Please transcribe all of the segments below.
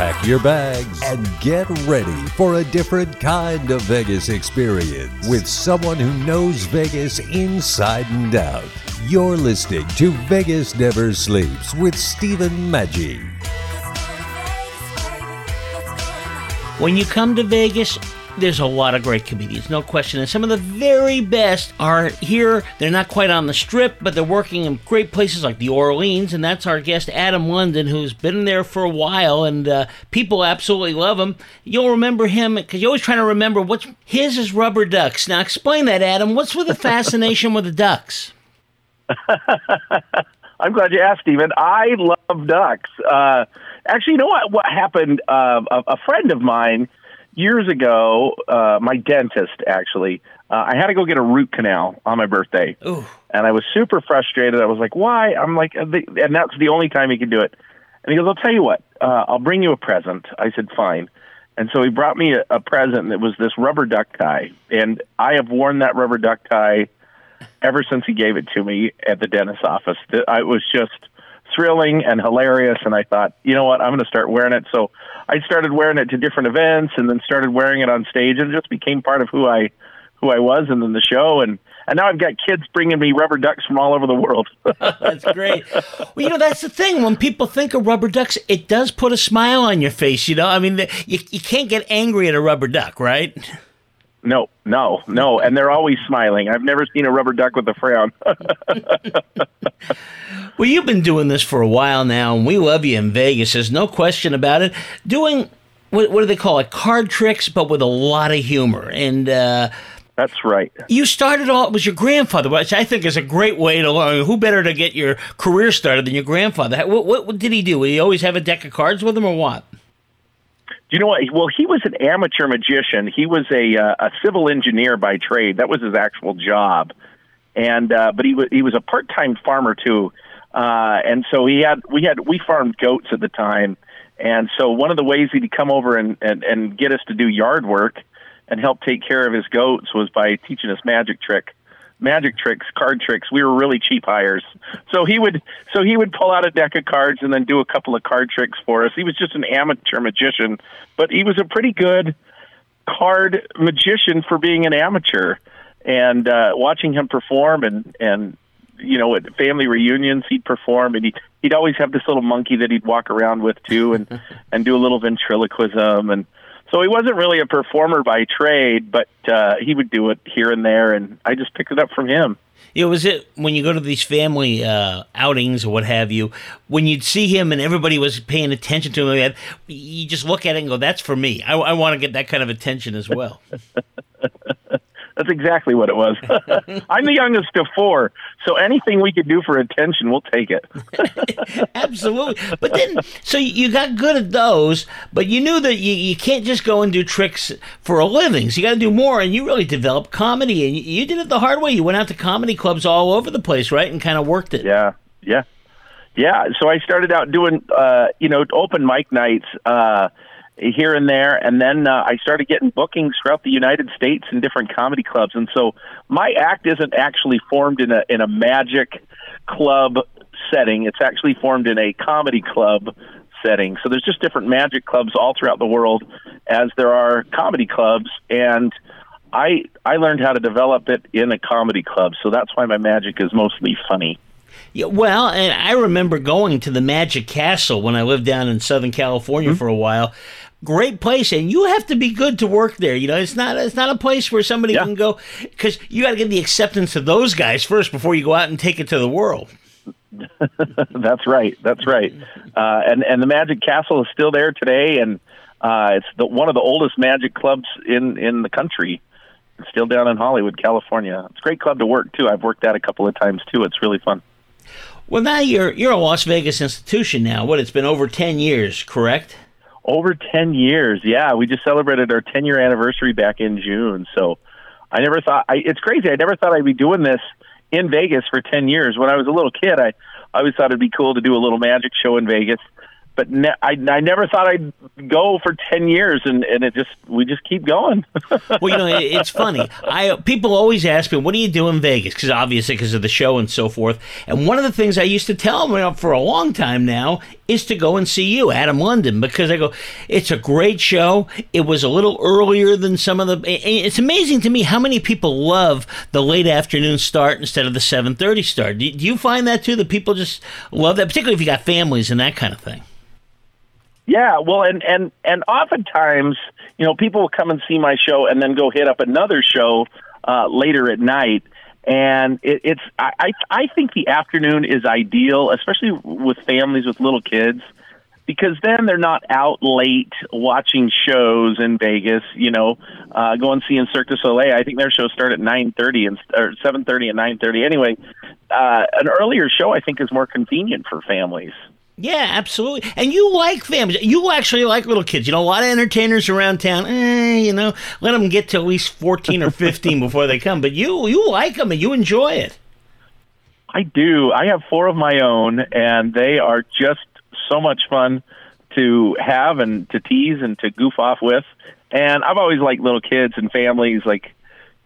Pack your bags and get ready for a different kind of Vegas experience with someone who knows Vegas inside and out. You're listening to Vegas Never Sleeps with Stephen Maggi. When you come to Vegas, there's a lot of great comedians, no question. And some of the very best are here. They're not quite on the strip, but they're working in great places like the Orleans. And that's our guest, Adam London, who's been there for a while. And uh, people absolutely love him. You'll remember him because you're always trying to remember what's his is rubber ducks. Now, explain that, Adam. What's with the fascination with the ducks? I'm glad you asked, Stephen. I love ducks. Uh, actually, you know what? What happened? Uh, a, a friend of mine years ago, uh, my dentist actually, uh, I had to go get a root canal on my birthday, Ooh. and I was super frustrated. I was like, "Why?" I'm like, uh, and that's the only time he could do it. And he goes, "I'll tell you what. Uh, I'll bring you a present." I said, "Fine." And so he brought me a, a present that was this rubber duck tie, and I have worn that rubber duck tie ever since he gave it to me at the dentist's office. I- was just thrilling and hilarious, and I thought, you know what, I'm going to start wearing it. So I started wearing it to different events, and then started wearing it on stage, and it just became part of who I who I was, and then the show, and and now I've got kids bringing me rubber ducks from all over the world. That's great. well, you know, that's the thing. When people think of rubber ducks, it does put a smile on your face. You know, I mean, the, you, you can't get angry at a rubber duck, right? No, no, no, and they're always smiling. I've never seen a rubber duck with a frown. Well, you've been doing this for a while now, and we love you in Vegas. There's no question about it. Doing what, what do they call it? Card tricks, but with a lot of humor. And uh, That's right. you started all. It was your grandfather, which I think is a great way to learn. Who better to get your career started than your grandfather? What, what, what did he do? Did he always have a deck of cards with him, or what? You know what? Well, he was an amateur magician. He was a uh, a civil engineer by trade. That was his actual job, and uh, but he was he was a part time farmer too. Uh, and so he had we had we farmed goats at the time, and so one of the ways he'd come over and and, and get us to do yard work and help take care of his goats was by teaching us magic trick magic tricks, card tricks. We were really cheap hires. So he would so he would pull out a deck of cards and then do a couple of card tricks for us. He was just an amateur magician, but he was a pretty good card magician for being an amateur. And uh watching him perform and and you know at family reunions he'd perform and he he'd always have this little monkey that he'd walk around with too and and do a little ventriloquism and so he wasn't really a performer by trade, but uh, he would do it here and there, and I just picked it up from him. It was it when you go to these family uh, outings or what have you, when you'd see him and everybody was paying attention to him, you just look at it and go, "That's for me. I, I want to get that kind of attention as well." That's exactly what it was. I'm the youngest of four, so anything we could do for attention, we'll take it. Absolutely. But then, so you got good at those, but you knew that you, you can't just go and do tricks for a living. So you got to do more, and you really developed comedy, and you, you did it the hard way. You went out to comedy clubs all over the place, right, and kind of worked it. Yeah, yeah, yeah. So I started out doing, uh, you know, open mic nights uh, here and there, and then uh, I started getting bookings throughout the United States in different comedy clubs. And so my act isn't actually formed in a in a magic club setting; it's actually formed in a comedy club setting. So there's just different magic clubs all throughout the world, as there are comedy clubs, and I I learned how to develop it in a comedy club. So that's why my magic is mostly funny. Yeah, well, and I remember going to the Magic Castle when I lived down in Southern California for a while. Great place, and you have to be good to work there. You know, it's not it's not a place where somebody Yeah. can go because you got to get the acceptance of those guys first before you go out and take it to the world. That's right. That's right. Uh, and and the Magic Castle is still there today, and uh, it's the, one of the oldest magic clubs in in the country. It's still down in Hollywood, California. It's a great club to work too. I've worked at a couple of times too. It's really fun. Well, now you're you're a Las Vegas institution now. What? It's been over ten years, correct? Over ten years, yeah. We just celebrated our ten year anniversary back in June, so I never thought. I, it's crazy. I never thought I'd be doing this in Vegas for ten years. When I was a little kid, I, I always thought it'd be cool to do a little magic show in Vegas but ne- I, I never thought I'd go for 10 years and, and it just we just keep going. Well you know it, it's funny. I people always ask me what do you do in Vegas? Because obviously because of the show and so forth. And one of the things I used to tell them for a long time now is to go and see you Adam London because I go it's a great show. It was a little earlier than some of the it's amazing to me how many people love the late afternoon start instead of the 7:30 start. Do, do you find that too that people just love that particularly if you got families and that kind of thing yeah, well, and and and oftentimes, you know, people will come and see my show and then go hit up another show uh, later at night, and it, it's I I think the afternoon is ideal, especially with families with little kids, because then they're not out late watching shows in Vegas. You know, uh, going seeing Cirque du Soleil. I think their shows start at nine thirty and or seven thirty and nine thirty. Anyway, uh, an earlier show I think is more convenient for families. Yeah, absolutely. And you like families. You actually like little kids. You know, a lot of entertainers around town, eh, you know, let them get to at least 14 or 15 before they come. But you, you like them and you enjoy it. I do. I have four of my own, and they are just so much fun to have and to tease and to goof off with. And I've always liked little kids and families. Like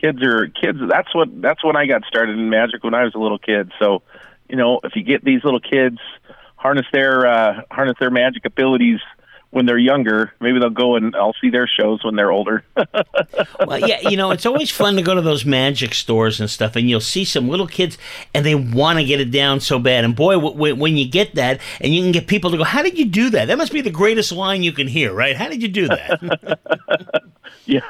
kids are kids. That's what that's when I got started in magic when I was a little kid. So, you know, if you get these little kids harness their uh, harness their magic abilities when they're younger. Maybe they'll go and I'll see their shows when they're older. well, yeah, you know, it's always fun to go to those magic stores and stuff, and you'll see some little kids and they want to get it down so bad. And boy, w- when you get that, and you can get people to go, "How did you do that?" That must be the greatest line you can hear, right? How did you do that? yeah,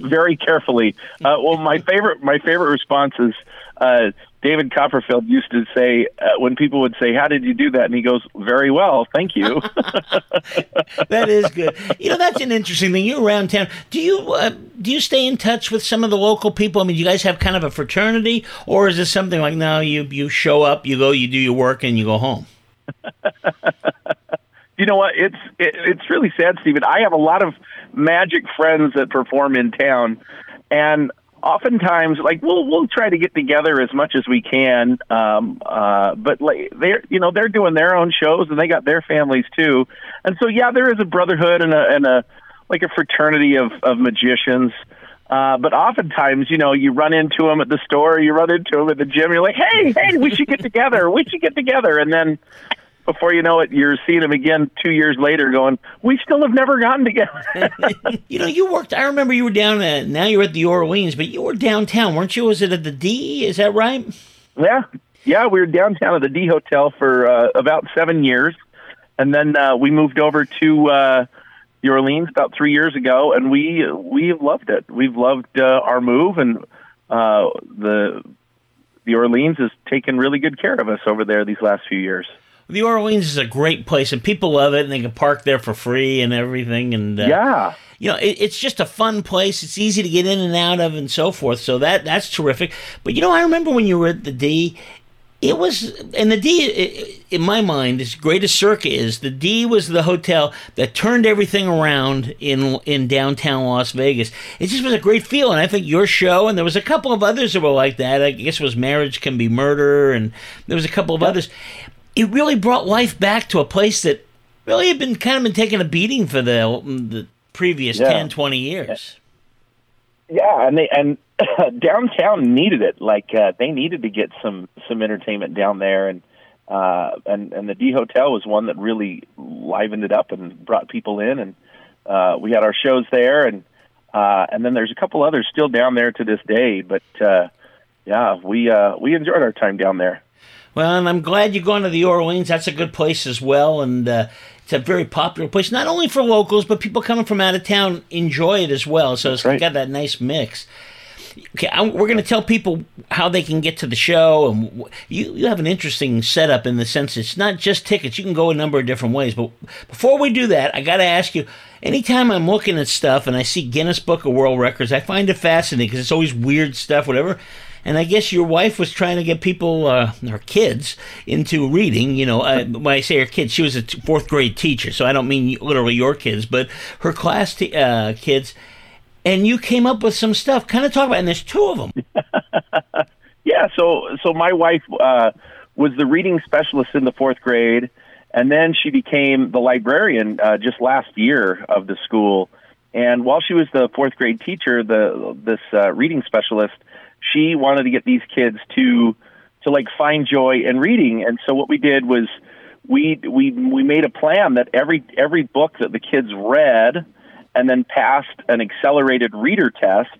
very carefully. Uh, well, my favorite my favorite response is. Uh, David Copperfield used to say uh, when people would say, "How did you do that?" and he goes, "Very well, thank you." that is good. You know, that's an interesting thing. You're around town. Do you uh, do you stay in touch with some of the local people? I mean, do you guys have kind of a fraternity, or is it something like no, you you show up, you go, you do your work, and you go home? you know what? It's it, it's really sad, Stephen. I have a lot of magic friends that perform in town, and oftentimes like we'll we'll try to get together as much as we can um uh but like they're you know they're doing their own shows and they got their families too and so yeah there is a brotherhood and a and a like a fraternity of of magicians uh, but oftentimes, you know, you run into them at the store, you run into them at the gym. You're like, "Hey, hey, we should get together. We should get together." And then before you know it, you're seeing them again two years later, going, "We still have never gotten together." you know, you worked. I remember you were down at. Now you're at the Orleans, but you were downtown, weren't you? Was it at the D? Is that right? Yeah, yeah. We were downtown at the D Hotel for uh, about seven years, and then uh, we moved over to uh, the Orleans about three years ago, and we we've loved it. We've loved uh, our move, and uh, the the Orleans has taken really good care of us over there these last few years the Orleans is a great place, and people love it, and they can park there for free and everything. And uh, yeah, you know, it, it's just a fun place. It's easy to get in and out of, and so forth. So that that's terrific. But you know, I remember when you were at the D. It was, and the D, in my mind, as great as Circa is, the D was the hotel that turned everything around in in downtown Las Vegas. It just was a great feel, and I think your show, and there was a couple of others that were like that. I guess it was Marriage Can Be Murder, and there was a couple of yep. others it really brought life back to a place that really had been kind of been taking a beating for the the previous yeah. 10, 20 years. Yeah, and they and downtown needed it. Like uh, they needed to get some some entertainment down there, and uh, and and the D Hotel was one that really livened it up and brought people in, and uh, we had our shows there, and uh, and then there's a couple others still down there to this day. But uh, yeah, we uh, we enjoyed our time down there. Well, and I'm glad you're going to the Orleans. That's a good place as well, and uh, it's a very popular place, not only for locals, but people coming from out of town enjoy it as well. So it's right. got that nice mix. Okay, I, we're going to tell people how they can get to the show, and you you have an interesting setup in the sense it's not just tickets. You can go a number of different ways. But before we do that, I got to ask you. Anytime I'm looking at stuff and I see Guinness Book of World Records, I find it fascinating because it's always weird stuff, whatever. And I guess your wife was trying to get people, uh, her kids, into reading. You know, uh, when I say her kids, she was a t- fourth grade teacher, so I don't mean literally your kids, but her class t- uh, kids. and you came up with some stuff. Kind of talk about, and there's two of them. Yeah, so so my wife uh, was the reading specialist in the fourth grade, and then she became the librarian uh, just last year of the school. And while she was the fourth grade teacher, the this uh, reading specialist, she wanted to get these kids to to like find joy in reading. And so what we did was we we we made a plan that every every book that the kids read and then passed an accelerated reader test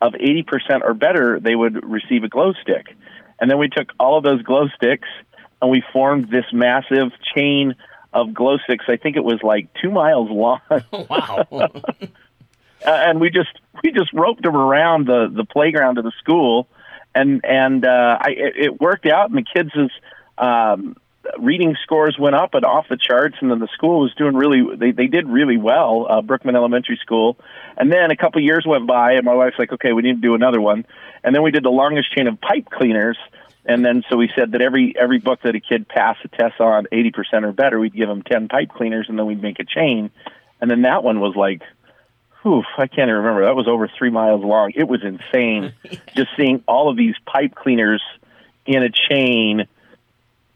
of 80% or better, they would receive a glow stick. And then we took all of those glow sticks and we formed this massive chain of glow sticks. I think it was like two miles long. wow. and we just we just roped them around the the playground of the school, and and uh, I it, it worked out, and the kids' um, reading scores went up and off the charts, and then the school was doing really they they did really well, uh, Brookman Elementary School, and then a couple years went by, and my wife's like, okay, we need to do another one, and then we did the longest chain of pipe cleaners. And then, so we said that every every book that a kid passed a test on, eighty percent or better, we'd give them ten pipe cleaners, and then we'd make a chain. And then that one was like Oof, I can't even remember. That was over three miles long. It was insane just seeing all of these pipe cleaners in a chain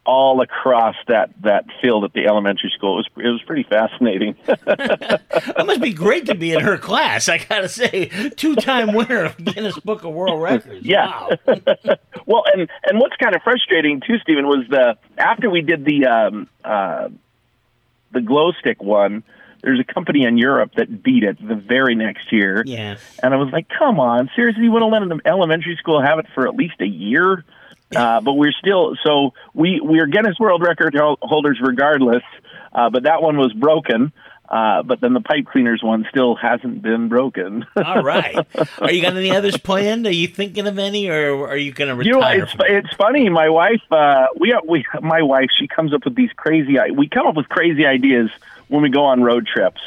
all across that, that field at the elementary school. It was it was pretty fascinating. That must be great to be in her class. I gotta say, two-time winner of Guinness Book of World Records. Yeah. Wow. well, and and what's kind of frustrating too, Stephen, was the after we did the um, uh, the glow stick one. There's a company in Europe that beat it the very next year. Yeah. And I was like, come on, seriously, you want to let an elementary school have it for at least a year? Uh, but we're still so we we're Guinness World Record holders regardless. Uh, but that one was broken. Uh, but then the pipe cleaners one still hasn't been broken. All right. Are you got any others planned? Are you thinking of any, or are you going to retire? You know, it's it's funny. My wife, uh, we we my wife, she comes up with these crazy. We come up with crazy ideas when we go on road trips.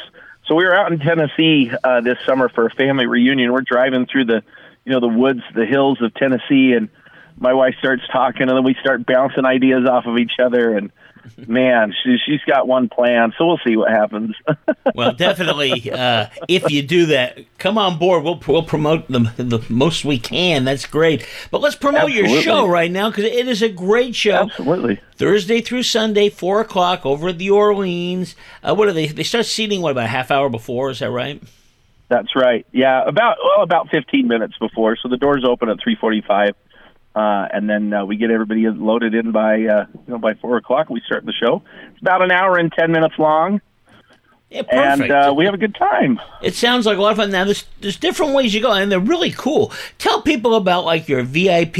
So we were out in Tennessee uh, this summer for a family reunion. We're driving through the, you know, the woods, the hills of Tennessee, and my wife starts talking, and then we start bouncing ideas off of each other. And man, she, she's got one plan, so we'll see what happens. well, definitely. Uh, if you do that, come on board. We'll we'll promote the the most we can. That's great. But let's promote your show right now because it is a great show. Absolutely. Thursday through Sunday, four o'clock over at the Orleans. Uh, what are they? They start seating what about a half hour before? Is that right? That's right. Yeah, about well, about 15 minutes before. So the doors open at 3:45, uh, and then uh, we get everybody loaded in by uh, you know by four o'clock. We start the show. It's about an hour and 10 minutes long, Yeah, perfect. and uh, we have a good time. It sounds like a lot of fun. Now, there's there's different ways you go, and they're really cool. Tell people about like your VIP,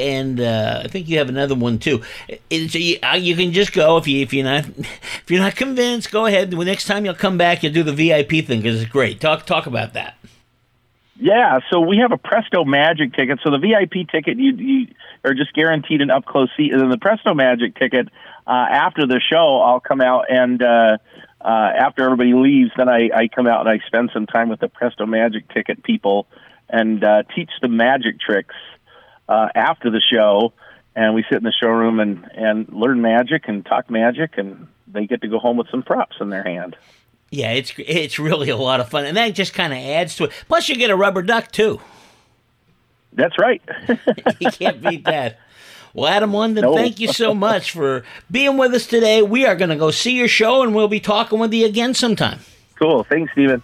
and uh, I think you have another one too. It's, you, uh, you can just go if you if you're not if you're not convinced, go ahead. The next time you'll come back, you'll do the VIP thing because it's great. Talk talk about that. Yeah, so we have a Presto Magic ticket. So the VIP ticket, you, you are just guaranteed an up close seat, and then the Presto Magic ticket. Uh, after the show, I'll come out and uh, uh, after everybody leaves, then I, I come out and I spend some time with the Presto Magic ticket people and uh, teach them magic tricks uh, after the show. And we sit in the showroom and and learn magic and talk magic, and they get to go home with some props in their hand. Yeah, it's it's really a lot of fun, and that just kind of adds to it. Plus, you get a rubber duck too. That's right. you can't beat that. Well, Adam London, No. thank you so much for being with us today. We are going to go see your show, and we'll be talking with you again sometime. cool. Thanks, Stephen.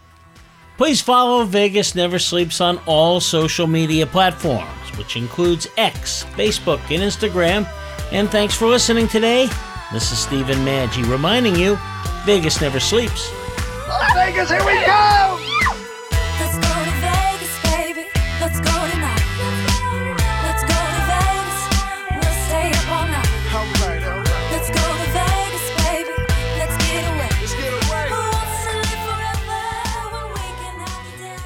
Please follow Vegas Never Sleeps on all social media platforms, which includes X, Facebook, and Instagram. And thanks for listening today. This is Stephen Maggi reminding you Vegas never sleeps. Vegas, here we go! Let's go to Vegas, baby. Let's go tonight. Let's go to Vegas. We'll stay up all night. Alright, alright. Let's go to Vegas, baby. Let's get away. Let's get away. Who wants to live forever when we can have the day?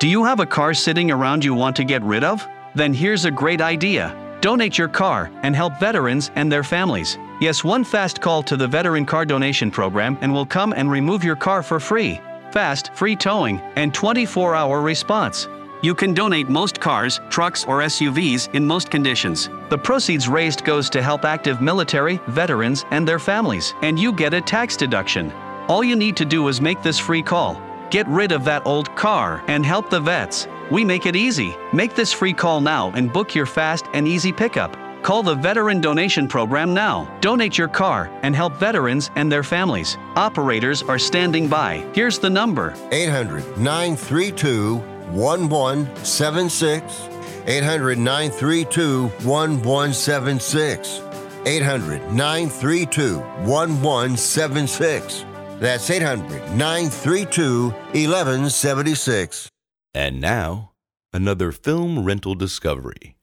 Do you have a car sitting around you want to get rid of? Then here's a great idea. Donate your car and help veterans and their families. Yes, one fast call to the Veteran Car Donation Program and we'll come and remove your car for free. Fast, free towing, and 24 hour response. You can donate most cars, trucks, or SUVs in most conditions. The proceeds raised goes to help active military, veterans, and their families, and you get a tax deduction. All you need to do is make this free call. Get rid of that old car and help the vets. We make it easy. Make this free call now and book your fast and easy pickup. Call the Veteran Donation Program now. Donate your car and help veterans and their families. Operators are standing by. Here's the number 800 932 1176. 800 932 1176. 800 932 1176. That's 800 932 1176. And now, another film rental discovery.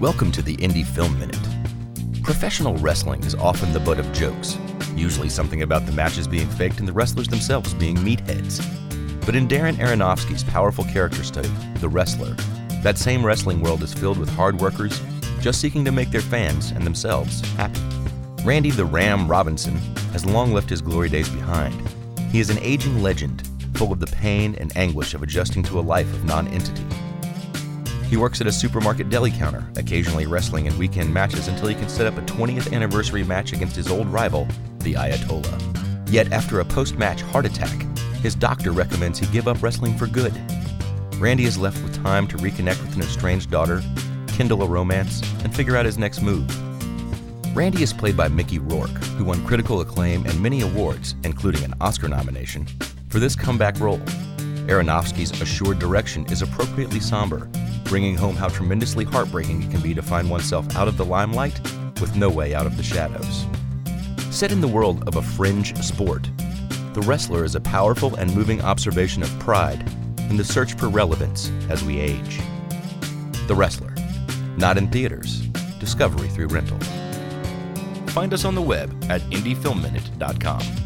Welcome to the Indie Film Minute. Professional wrestling is often the butt of jokes, usually something about the matches being faked and the wrestlers themselves being meatheads. But in Darren Aronofsky's powerful character study, The Wrestler, that same wrestling world is filled with hard workers just seeking to make their fans and themselves happy. Randy the Ram Robinson has long left his glory days behind. He is an aging legend, full of the pain and anguish of adjusting to a life of nonentity. He works at a supermarket deli counter, occasionally wrestling in weekend matches until he can set up a 20th anniversary match against his old rival, the Ayatollah. Yet, after a post match heart attack, his doctor recommends he give up wrestling for good. Randy is left with time to reconnect with an estranged daughter, kindle a romance, and figure out his next move. Randy is played by Mickey Rourke, who won critical acclaim and many awards, including an Oscar nomination, for this comeback role. Aronofsky's assured direction is appropriately somber, bringing home how tremendously heartbreaking it can be to find oneself out of the limelight with no way out of the shadows. Set in the world of a fringe sport, The Wrestler is a powerful and moving observation of pride in the search for relevance as we age. The Wrestler, not in theaters, discovery through rental. Find us on the web at indiefilmminute.com.